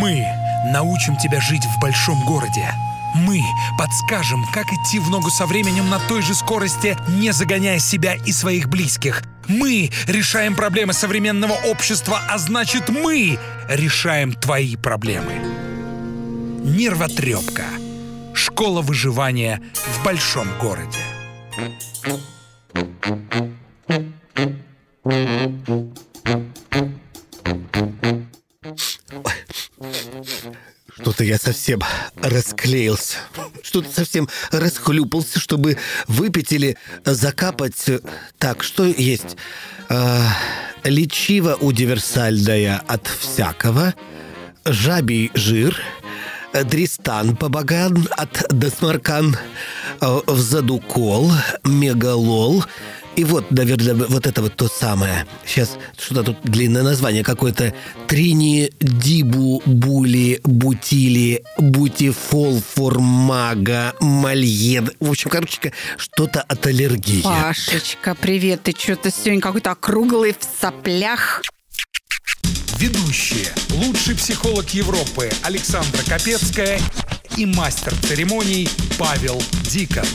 Мы научим тебя жить в большом городе. Мы подскажем, как идти в ногу со временем на той же скорости, не загоняя себя и своих близких. Мы решаем проблемы современного общества, а значит мы решаем твои проблемы. Нервотрепка. Школа выживания в большом городе. Что-то я совсем расклеился. Что-то совсем расхлюпался, чтобы выпить или закапать. Так, что есть? А, лечиво универсальная от всякого, жабий жир, дристан побаган от досмаркан, а, взадукол, мегалол – и вот, наверное, вот это вот то самое. Сейчас что-то тут длинное название какое-то. Трини Дибу Були Бутили Бутифол Формага Мальед. В общем, короче, что-то от аллергии. Пашечка, привет. Ты что-то сегодня какой-то округлый в соплях. Ведущие. Лучший психолог Европы Александра Капецкая и мастер церемоний Павел Дикон.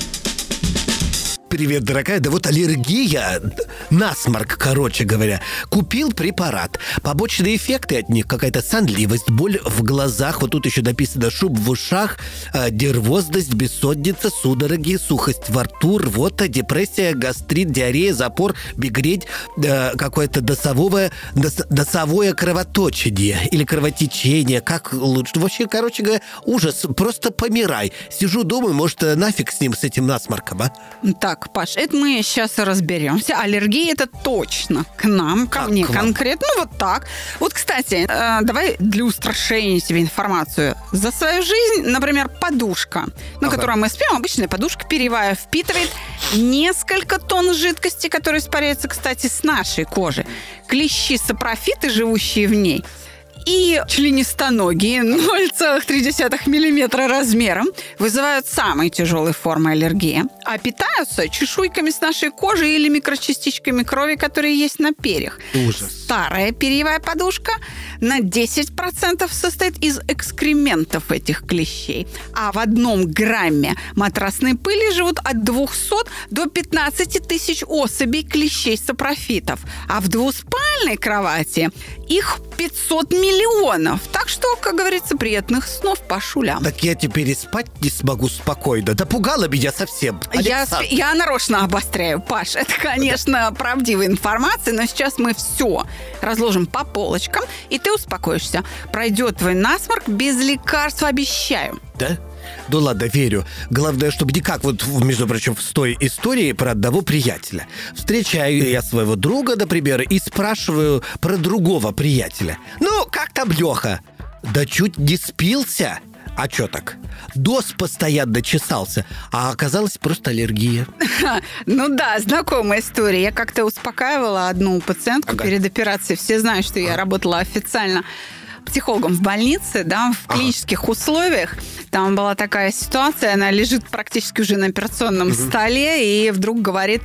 Привет, дорогая. Да вот аллергия, насморк, короче говоря. Купил препарат. Побочные эффекты от них. Какая-то сонливость, боль в глазах. Вот тут еще написано шуб в ушах, э, нервозность, бессонница, судороги, сухость во рту, рвота, депрессия, гастрит, диарея, запор, мигрень, э, какое-то носовое, нос, носовое кровоточение или кровотечение. Как лучше? Вообще, короче говоря, ужас. Просто помирай. Сижу, думаю, может, нафиг с ним, с этим насморком, а? Так, так, Паш, это мы сейчас разберемся. Аллергия это точно к нам, ко как мне конкретно. Ну, вот так. Вот, кстати, э, давай для устрашения себе информацию. За свою жизнь, например, подушка, на ага. которой мы спим, обычная подушка перьевая, впитывает несколько тонн жидкости, которая испаряется, кстати, с нашей кожи. Клещи сапрофиты, живущие в ней – и членистоногие 0,3 мм размером вызывают самые тяжелые формы аллергии, а питаются чешуйками с нашей кожи или микрочастичками крови, которые есть на перьях. Ужас. Старая перьевая подушка на 10% состоит из экскрементов этих клещей, а в одном грамме матрасной пыли живут от 200 до 15 тысяч особей клещей сапрофитов, а в двуспальной кровати их 500 миллионов. Так что, как говорится, приятных снов по шулям. Так я теперь и спать не смогу спокойно. Допугала меня совсем. Я, я нарочно обостряю, Паш. Это, конечно, правдивая информация, но сейчас мы все разложим по полочкам, и ты успокоишься. Пройдет твой насморк без лекарств, обещаю. Да? Ну ладно, верю. Главное, чтобы не как вот, между прочим, в той истории про одного приятеля. Встречаю я своего друга, например, и спрашиваю про другого приятеля. Ну, как там Леха? Да чуть не спился. А чё так? Дос постоянно чесался, а оказалось просто аллергия. Ну да, знакомая история. Я как-то успокаивала одну пациентку перед операцией. Все знают, что я работала официально психологом в больнице, да, в клинических ага. условиях. Там была такая ситуация, она лежит практически уже на операционном угу. столе и вдруг говорит,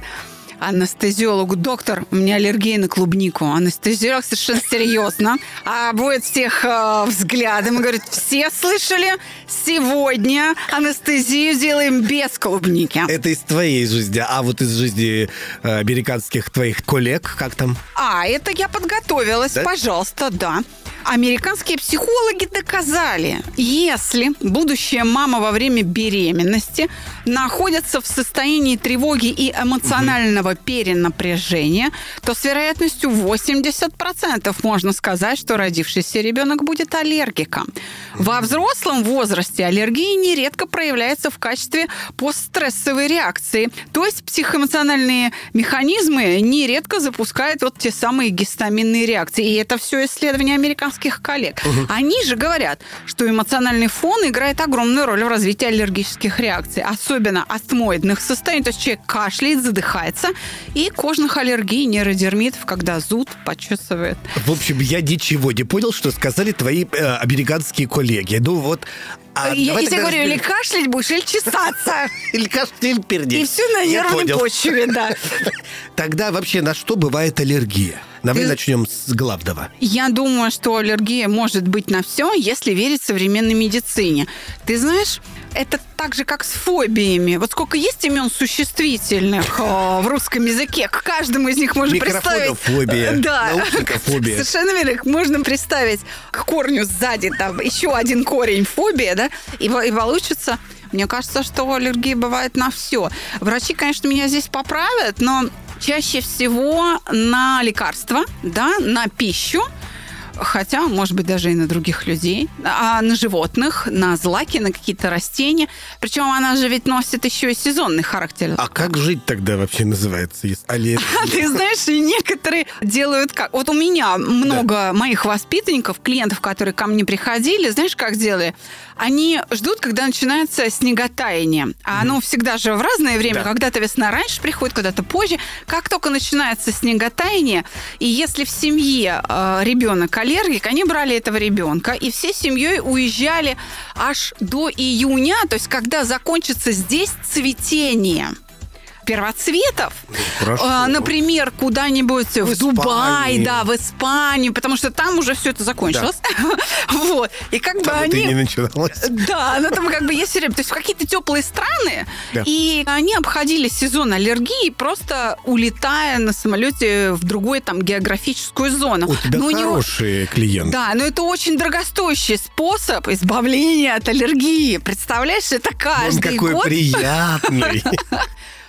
анестезиологу, доктор, у меня аллергия на клубнику. Анестезиолог совершенно серьезно обводит всех э, взглядом и говорит, все слышали? Сегодня анестезию делаем без клубники. Это из твоей жизни, а вот из жизни э, американских твоих коллег, как там? А, это я подготовилась, да? пожалуйста, да. Американские психологи доказали, если будущая мама во время беременности находится в состоянии тревоги и эмоционального перенапряжения, то с вероятностью 80% можно сказать, что родившийся ребенок будет аллергиком. Во взрослом возрасте аллергия нередко проявляется в качестве постстрессовой реакции, то есть психоэмоциональные механизмы нередко запускают вот те самые гистаминные реакции. И это все исследования американских американских коллег. Угу. Они же говорят, что эмоциональный фон играет огромную роль в развитии аллергических реакций, особенно астмоидных состояний, то есть человек кашляет, задыхается, и кожных аллергий, нейродермитов, когда зуд почесывает. В общем, я ничего не понял, что сказали твои э, американские коллеги. Ну вот, а я, я тебе говорю, разберем. или кашлять будешь, или чесаться. Или кашлять, или пердеть. И все на нервной почве, да. Тогда вообще на что бывает аллергия? Давай Ты- начнем с главного. Я думаю, что аллергия может быть на все, если верить современной медицине. Ты знаешь, это так же, как с фобиями. Вот сколько есть имен существительных э, в русском языке, к каждому из них можно представить... Э, Да. наушникофобия. Совершенно верно. Их можно представить к корню сзади, там еще один корень фобия, да, и, и получится... Мне кажется, что аллергия бывает на все. Врачи, конечно, меня здесь поправят, но чаще всего на лекарства, да, на пищу, хотя, может быть, даже и на других людей, а на животных, на злаки, на какие-то растения. Причем она же ведь носит еще и сезонный характер. А как жить тогда вообще называется? если аллергия? Ты знаешь, некоторые делают как. Вот у меня много моих воспитанников, клиентов, которые ко мне приходили, знаешь, как делали? Они ждут, когда начинается снеготаяние. А оно всегда же в разное время. Да. Когда-то весна раньше приходит, когда-то позже. Как только начинается снеготаяние, и если в семье э, ребенок аллергик, они брали этого ребенка и всей семьей уезжали аж до июня, то есть когда закончится здесь цветение первоцветов, хорошо. а, например, куда-нибудь в, В Дубай, да, в Испанию, потому что там уже все это закончилось. вот. И как бы Там это и не они... начиналось. Да, ну там как бы есть время. То есть в какие-то теплые страны, Да. и они обходили сезон аллергии, просто улетая на самолете в другую там географическую зону. У тебя Но у него- хорошие клиенты. да, но это очень дорогостоящий способ избавления от аллергии. Представляешь, это Он каждый какой год. приятный.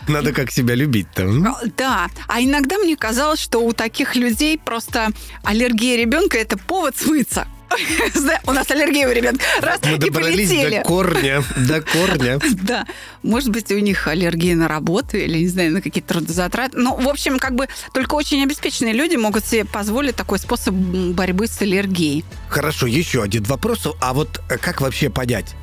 Надо как себя любить там. Да, а иногда мне казалось, что у таких людей просто аллергия ребенка это повод смыться. У нас аллергия у ребенка. Раз Мы и добрались полетели. до корня, до корня. Да, может быть, у них аллергия на работу или, не знаю, на какие-то трудозатраты. Ну, в общем, как бы только очень обеспеченные люди могут себе позволить такой способ борьбы с аллергией. Хорошо, еще один вопрос. А вот э, как вообще понять?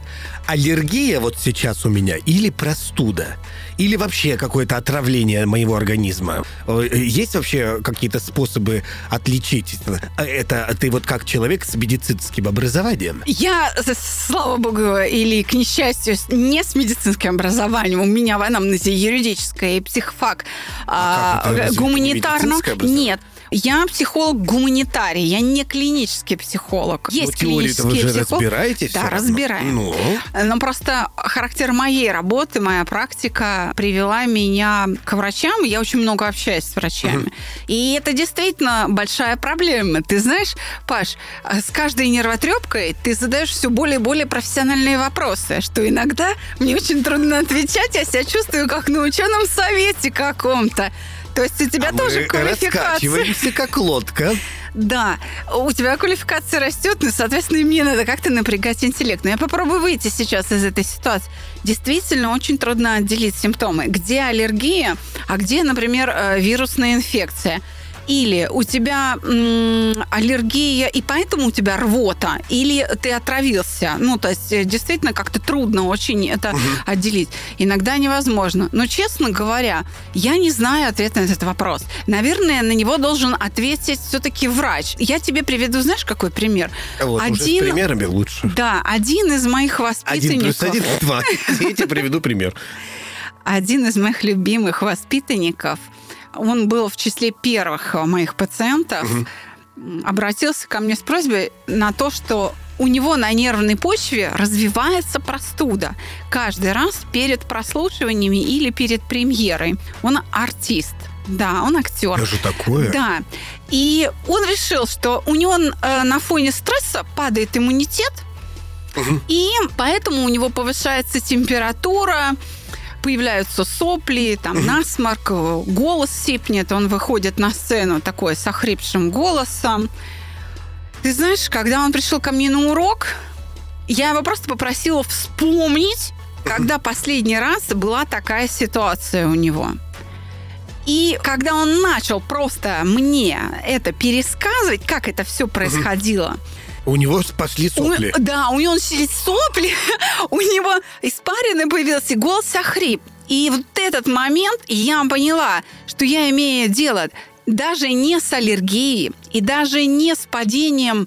Аллергия вот сейчас у меня или простуда? Или вообще какое-то отравление моего организма? Э, э, Есть вообще какие-то способы отличить? Э, Это ты вот как человек с медицинским образованием? Я, с- слава богу, или к несчастью, не с медицинским образованием. У меня в анамнезе юридическое и психфак. А не гуманитарно. Нет. Я психолог-гуманитарий, я не клинический психолог. Есть Ну, теорию-то вы клинический же психолог. разбираетесь Да, разбираем. Ну? Но просто характер моей работы, моя практика привела меня к врачам. Я очень много общаюсь с врачами. И это действительно большая проблема. Ты знаешь, Паш, с каждой нервотрепкой ты задаешь все более и более профессиональные вопросы, что иногда мне очень трудно отвечать. Я себя чувствую как на ученом совете каком-то. То есть у тебя А тоже мы квалификация. раскачиваемся, как лодка. Да, у тебя квалификация растет, ну, соответственно, и мне надо как-то напрягать интеллект. Но я попробую выйти сейчас из этой ситуации. Действительно, очень трудно отделить симптомы. Где аллергия, а где, например, э, вирусная инфекция. Или у тебя м, аллергия, и поэтому у тебя рвота, или ты отравился. Ну, то есть, э, действительно, как-то трудно очень это отделить. Иногда невозможно. Но, честно говоря, я не знаю ответа на этот вопрос. Наверное, на него должен ответить все-таки врач. Я тебе приведу, знаешь, какой пример? Вот, уже с примерами лучше. Да, один из моих Один плюс воспитанников... один – два. Я тебе приведу пример. один из моих любимых воспитанников, он был в числе первых э, моих пациентов, обратился ко мне с просьбой на то, что у него на нервной почве развивается простуда каждый раз перед прослушиваниями или перед премьерой. Он артист. Да, он актер. Даже такое? Да. И он решил, что у него э, на фоне стресса падает иммунитет, и поэтому у него повышается температура, появляются сопли, там насморк, э, голос сипнет, он выходит на сцену такой с охрипшим голосом. Ты знаешь, когда он пришел ко мне на урок, я его просто попросила вспомнить, когда последний раз была такая ситуация у него. И когда он начал просто мне это пересказывать, как это все происходило, У него спасли сопли. у- да, у него начались сопли, у него испарины появился, и голос охрип. И вот этот момент я поняла, что я имею дело даже не с аллергией и даже не с падением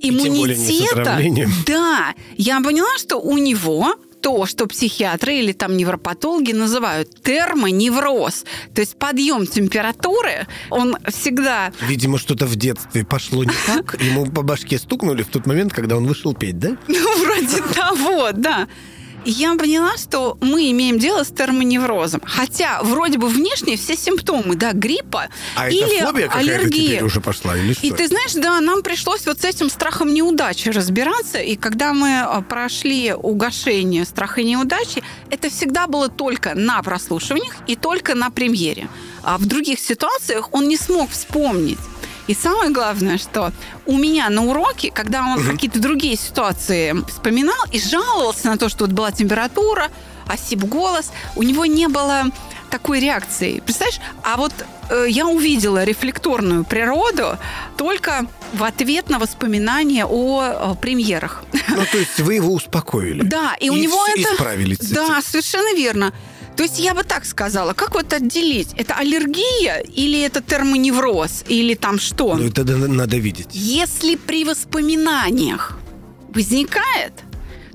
тем более не с иммунитета. отравлением. Да, я поняла, что у него то, что психиатры или там невропатологи называют термоневроз. То есть подъем температуры, он всегда... Видимо, что-то в детстве пошло не так. Ему по башке стукнули в тот момент, когда он вышел петь, да? Ну, вроде того, да я поняла, что мы имеем дело с термоневрозом. Хотя вроде бы внешне все симптомы, да, гриппа а или это фобия аллергия. уже пошла или что? И ты знаешь, да, нам пришлось вот с этим страхом неудачи разбираться. И когда мы а, прошли угошение страха неудачи, это всегда было только на прослушиваниях и только на премьере. А в других ситуациях он не смог вспомнить. И самое главное, что у меня на уроке, когда он угу. какие-то другие ситуации вспоминал и жаловался на то, что вот была температура, осип голос, у него не было такой реакции. Представляешь? А вот э, я увидела рефлекторную природу только в ответ на воспоминания о, о премьерах. Ну, то есть вы его успокоили. Да, и, и у него это... Исправились. Да, совершенно верно. То есть я бы так сказала, как вот отделить? Это аллергия или это термоневроз? Или там что? Ну, это надо видеть. Если при воспоминаниях возникает,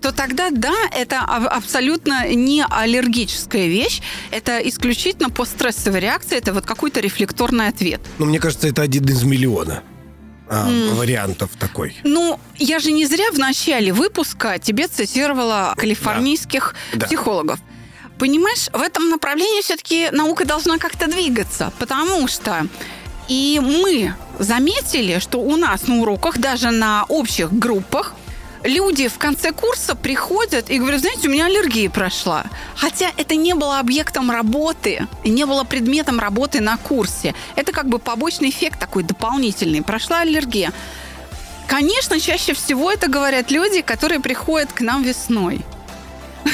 то тогда да, это абсолютно не аллергическая вещь, это исключительно постстрессовая реакция, это вот какой-то рефлекторный ответ. Ну, мне кажется, это один из миллиона. А, mm. вариантов такой. Ну, я же не зря в начале выпуска тебе цитировала калифорнийских да. психологов. Да. Понимаешь, в этом направлении все-таки наука должна как-то двигаться, потому что и мы заметили, что у нас на уроках, даже на общих группах, люди в конце курса приходят и говорят, знаете, у меня аллергия прошла. Хотя это не было объектом работы, не было предметом работы на курсе. Это как бы побочный эффект такой дополнительный. Прошла аллергия. Конечно, чаще всего это говорят люди, которые приходят к нам весной.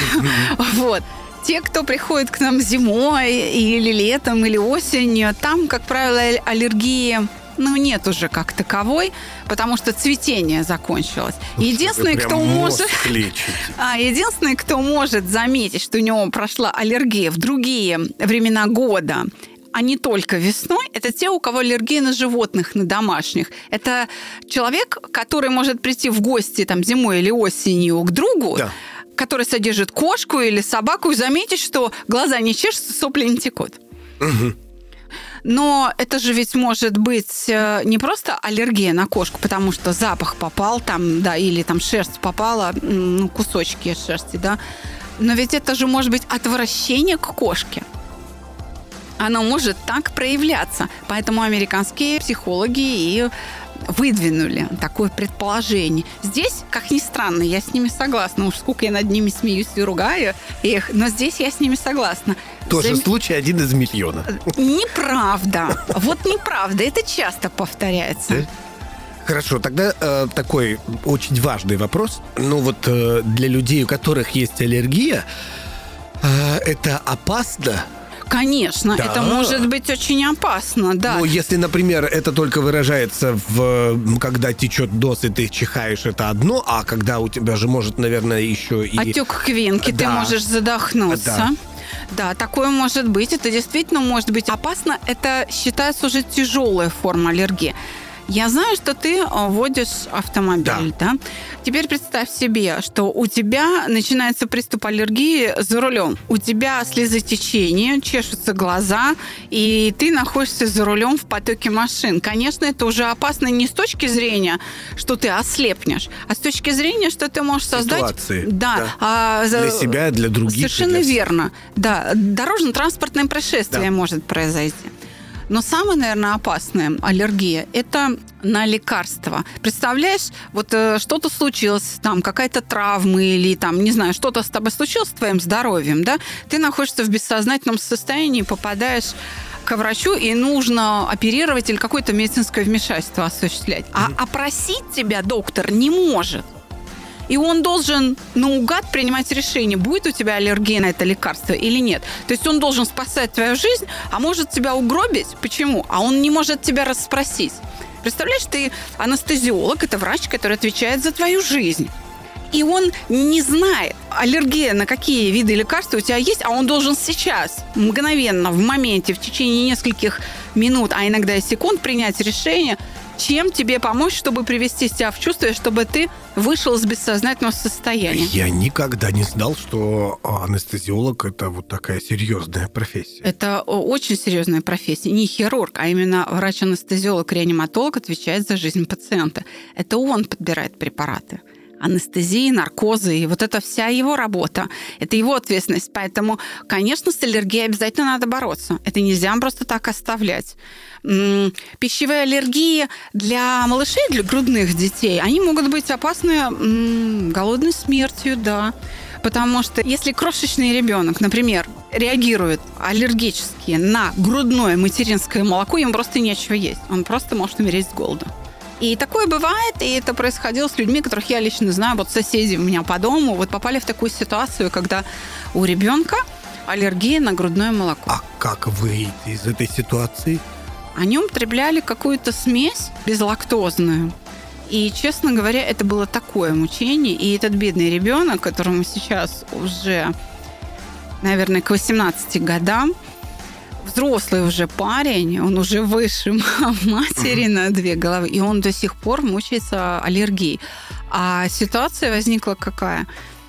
Вот те, кто приходит к нам зимой или летом, или осенью, там, как правило, аллергии ну, нет уже как таковой, потому что цветение закончилось. Единственный, кто может... А, единственный, кто может заметить, что у него прошла аллергия в другие времена года, а не только весной, это те, у кого аллергия на животных, на домашних. Это человек, который может прийти в гости там зимой или осенью к другу, да который содержит кошку или собаку, и заметить, что глаза не чешутся, сопли не текут. Угу. Но это же ведь может быть э, не просто аллергия на кошку, потому что запах попал там, да, или там шерсть попала, ну, кусочки шерсти, да. Но ведь это же может быть отвращение к кошке. Оно может так проявляться. Поэтому американские психологи и выдвинули такое предположение. Здесь, как ни странно, я с ними согласна. Уж сколько я над ними смеюсь и ругаю их, но здесь я с ними согласна. Тоже Зам... случай один из миллиона. Неправда. Вот неправда. Это часто повторяется. Хорошо, тогда э, такой очень важный вопрос. Ну вот э, для людей, у которых есть аллергия, э, это опасно Конечно, да. это может быть очень опасно, да. Ну, если, например, это только выражается в когда течет нос и ты чихаешь, это одно, а когда у тебя же может, наверное, еще и... Отек квинки, да. ты можешь задохнуться. Да. Да, такое может быть. Это действительно может быть опасно. Это считается уже тяжелая форма аллергии. Я знаю, что ты э, водишь автомобиль, да. да? Теперь представь себе, что у тебя начинается приступ аллергии за рулем. У тебя слезотечение, чешутся глаза, и ты находишься за рулем в потоке машин. Конечно, это уже опасно не с точки зрения, что ты ослепнешь, а с точки зрения, что ты можешь создать... Ситуации. Да. да. А, для себя, для других. Совершенно для... верно. Да. Дорожно-транспортное происшествие да. может произойти. Но самая, наверное, опасная аллергия – это на лекарства. Представляешь, вот э, что-то случилось, там какая-то травма или там, не знаю, что-то с тобой случилось с твоим здоровьем, да? Ты находишься в бессознательном состоянии, попадаешь к врачу, и нужно оперировать или какое-то медицинское вмешательство осуществлять. А опросить тебя доктор не может и он должен наугад принимать решение, будет у тебя аллергия на это лекарство или нет. То есть он должен спасать твою жизнь, а может тебя угробить. Почему? А он не может тебя расспросить. Представляешь, ты анестезиолог, это врач, который отвечает за твою жизнь. И он не знает, аллергия на какие виды лекарств у тебя есть, а он должен сейчас, мгновенно, в моменте, в течение нескольких минут, а иногда и секунд принять решение, чем тебе помочь, чтобы привести себя в чувство, чтобы ты вышел из бессознательного состояния. Я никогда не знал, что анестезиолог это вот такая серьезная профессия. Это очень серьезная профессия. Не хирург, а именно врач-анестезиолог, реаниматолог отвечает за жизнь пациента. Это он подбирает препараты анестезии, наркозы, и вот это вся его работа, это его ответственность. Поэтому, конечно, с аллергией обязательно надо бороться. Это нельзя просто так оставлять. Пищевые аллергии для малышей, для грудных детей, они могут быть опасны голодной смертью, да. Потому что если крошечный ребенок, например, реагирует аллергически на грудное материнское молоко, ему просто нечего есть. Он просто может умереть с голода. И такое бывает, и это происходило с людьми, которых я лично знаю. Вот соседи у меня по дому вот попали в такую ситуацию, когда у ребенка аллергия на грудное молоко. А как выйти из этой ситуации? Они употребляли какую-то смесь безлактозную. И, честно говоря, это было такое мучение. И этот бедный ребенок, которому сейчас уже, наверное, к 18 годам, взрослый уже парень, он уже выше матери на две головы, и он до сих пор мучается аллергией. А ситуация возникла какая?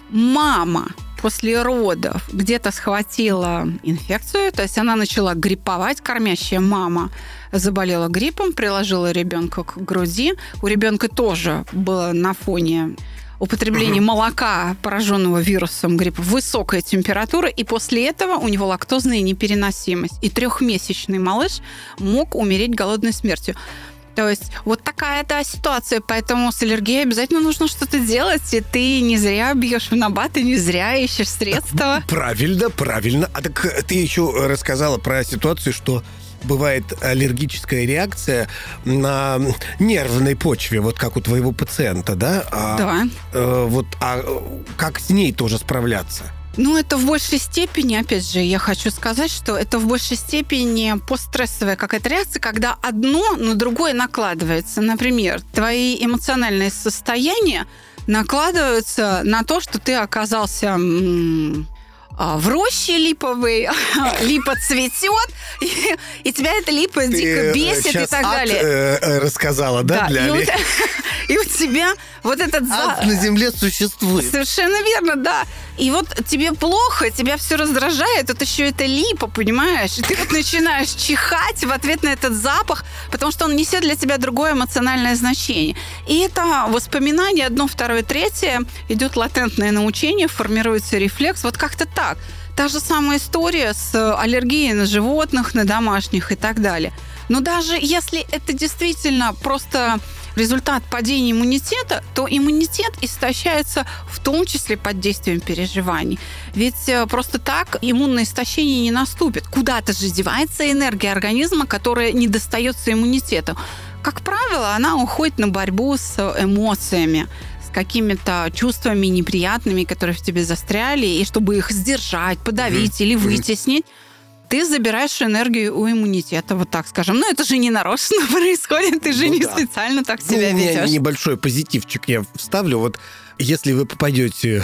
Мама после родов где-то схватила инфекцию, то есть она начала грипповать, кормящая мама заболела гриппом, приложила ребенка к груди. У ребенка тоже было на фоне употребление молока, пораженного вирусом гриппа, высокая температура, и после этого у него лактозная непереносимость. И трехмесячный малыш мог умереть голодной смертью. То есть вот такая да ситуация, поэтому с аллергией обязательно нужно что-то делать, и ты не зря бьешь в набат, и не зря ищешь средства. Правильно, правильно. А так ты еще рассказала про ситуацию, что бывает аллергическая реакция на нервной почве, вот как у твоего пациента, да? А, да. Э, вот, а как с ней тоже справляться? Ну, это в большей степени, опять же, я хочу сказать, что это в большей степени постстрессовая какая-то реакция, когда одно на другое накладывается. Например, твои эмоциональные состояния накладываются на то, что ты оказался а, в роще липовой, липа цветет, и, и тебя эта липа Ты дико э, бесит и так далее. Э, э, рассказала, да, да для и, у, и у тебя вот этот... Ад на земле существует. Совершенно верно, да. И вот тебе плохо, тебя все раздражает, тут еще это липа, понимаешь? И ты вот начинаешь чихать в ответ на этот запах, потому что он несет для тебя другое эмоциональное значение. И это воспоминание одно, второе, третье, идет латентное научение, формируется рефлекс, вот как-то так. Та же самая история с аллергией на животных, на домашних и так далее. Но даже если это действительно просто результат падения иммунитета, то иммунитет истощается в том числе под действием переживаний. Ведь э, просто так иммунное истощение не наступит. Куда-то же девается энергия организма, которая не достается иммунитету. Как правило, она уходит на борьбу с эмоциями с какими-то чувствами неприятными, которые в тебе застряли, и чтобы их сдержать, подавить mm-hmm. или вытеснить, ты забираешь энергию у иммунитета, вот так скажем. Но это же не нарочно происходит, ты же ну, не да. специально так ну, себя ведешь. небольшой позитивчик я вставлю. Вот если вы попадете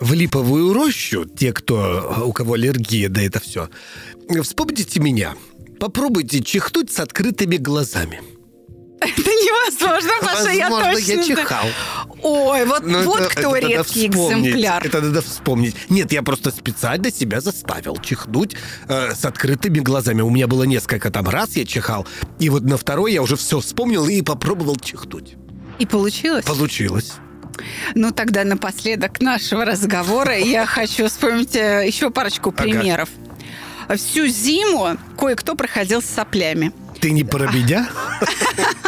в липовую рощу, те, кто, у кого аллергия, да это все, вспомните меня. Попробуйте чихнуть с открытыми глазами. Это невозможно, Паша, я точно... я чихал. Ой, вот, Но ну, вот это, кто это редкий экземпляр. Это надо вспомнить. Нет, я просто специально себя заставил чихнуть э, с открытыми глазами. У меня было несколько там раз я чихал, и вот на второй я уже все вспомнил и попробовал чихнуть. И получилось? Получилось. Ну, тогда напоследок нашего разговора я хочу вспомнить э, еще парочку примеров. Всю зиму кое-кто проходил с соплями. Ты не про меня?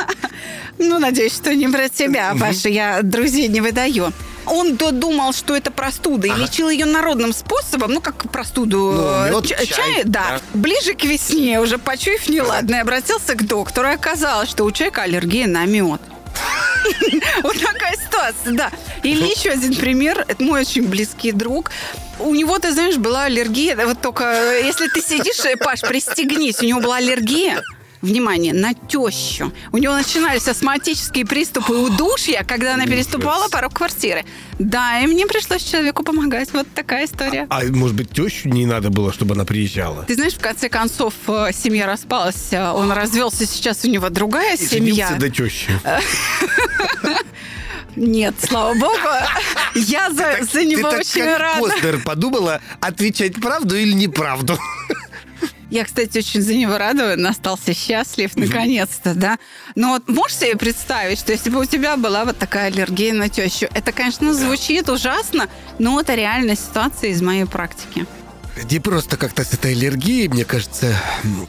Ну, надеюсь, что не про тебя, Паша. Я друзей не выдаю. Он додумал, что это простуда, ага. и лечил ее народным способом, ну, как простуду ну, мед, чай, чай да. да. Ближе к весне, уже почуяв неладное, обратился к доктору, и оказалось, что у человека аллергия на мед. Вот такая ситуация, да. Или еще один пример. Это мой очень близкий друг. У него, ты знаешь, была аллергия. Вот только если ты сидишь, Паш, пристегнись, у него была аллергия внимание, на тещу. У него начинались астматические приступы удушья, когда она переступала порог квартиры. Да, и мне пришлось человеку помогать. Вот такая история. А может быть, тещу не надо было, чтобы она приезжала? Ты знаешь, в конце концов, э, семья распалась. э, Он развелся, сейчас у него другая И семья. женился до тещи. Нет, слава богу. Я за, за него Ты так очень как рада. Постер подумала, отвечать правду или неправду. Я, кстати, очень за него рада, он остался счастлив, наконец-то, да. Но вот можешь себе представить, что если бы у тебя была вот такая аллергия на тещу, это, конечно, звучит ужасно, но это реальная ситуация из моей практики. Не просто как-то с этой аллергией, мне кажется,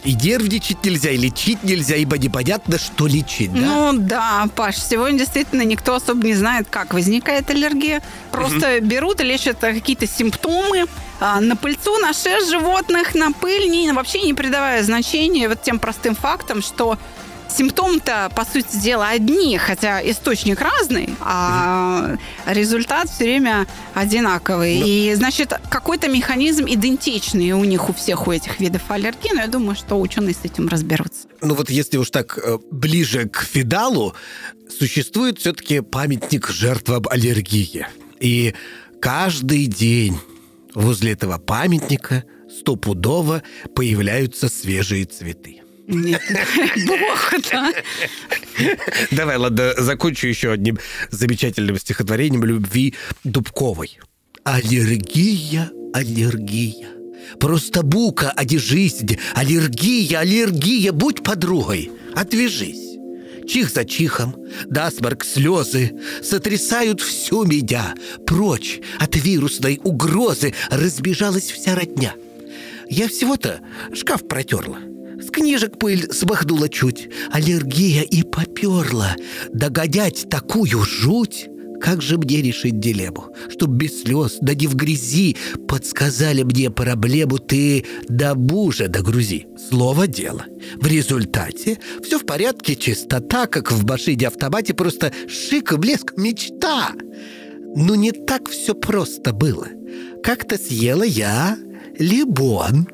и нервничать нельзя, и лечить нельзя, ибо непонятно, что лечить, да? Ну да, Паш, сегодня действительно никто особо не знает, как возникает аллергия. Просто берут и лечат какие-то симптомы а, на пыльцу, на шерсть животных, на пыль, не, вообще не придавая значения вот тем простым фактам, что симптомы-то, по сути дела, одни, хотя источник разный, а результат все время одинаковый. И, значит, какой-то механизм идентичный у них, у всех, у этих видов аллергии, но я думаю, что ученые с этим разберутся. Ну вот если уж так э, ближе к фидалу, существует все-таки памятник жертвам аллергии. И каждый день возле этого памятника стопудово появляются свежие цветы. Нет, бог, да. Давай, ладно, закончу еще одним замечательным стихотворением любви Дубковой. Аллергия, аллергия. Просто бука, ади жизнь. Аллергия, аллергия, будь подругой. Отвяжись. Чих за чихом, насморк, слезы Сотрясают всю меня Прочь от вирусной угрозы Разбежалась вся родня Я всего-то шкаф протерла с книжек пыль смахнула чуть Аллергия и поперла. Догонять такую жуть как же мне решить дилемму? Чтоб без слез, да не в грязи Подсказали мне проблему Ты до мужа догрузи. Слово дело. В результате все в порядке, чистота Как в машине-автомате Просто шик, блеск, мечта. Но не так все просто было. Как-то съела я лимон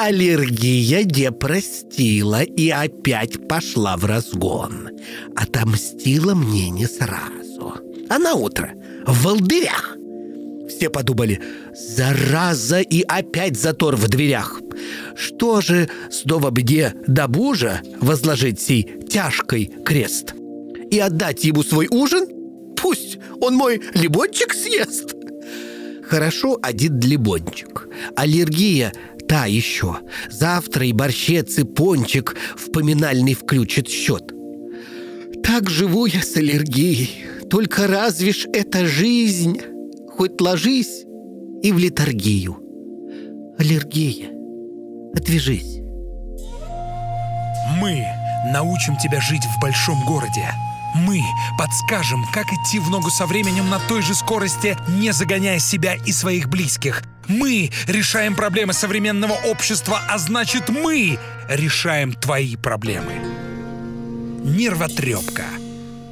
Аллергия не простила и опять пошла в разгон. Отомстила мне не сразу. А на утро в волдырях. Все подумали, зараза и опять затор в дверях. Что же снова мне до мужа возложить сей тяжкой крест? И отдать ему свой ужин? Пусть он мой лимончик съест. Хорошо один лимончик. Аллергия та еще. Завтра и борщец, и пончик в поминальный включит счет. Так живу я с аллергией. Только разве ж это жизнь? Хоть ложись и в литургию. Аллергия. Отвяжись. Мы научим тебя жить в большом городе. Мы подскажем, как идти в ногу со временем на той же скорости, не загоняя себя и своих близких. Мы решаем проблемы современного общества, а значит мы решаем твои проблемы. Нервотрепка.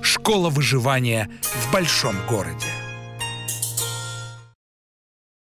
Школа выживания в большом городе.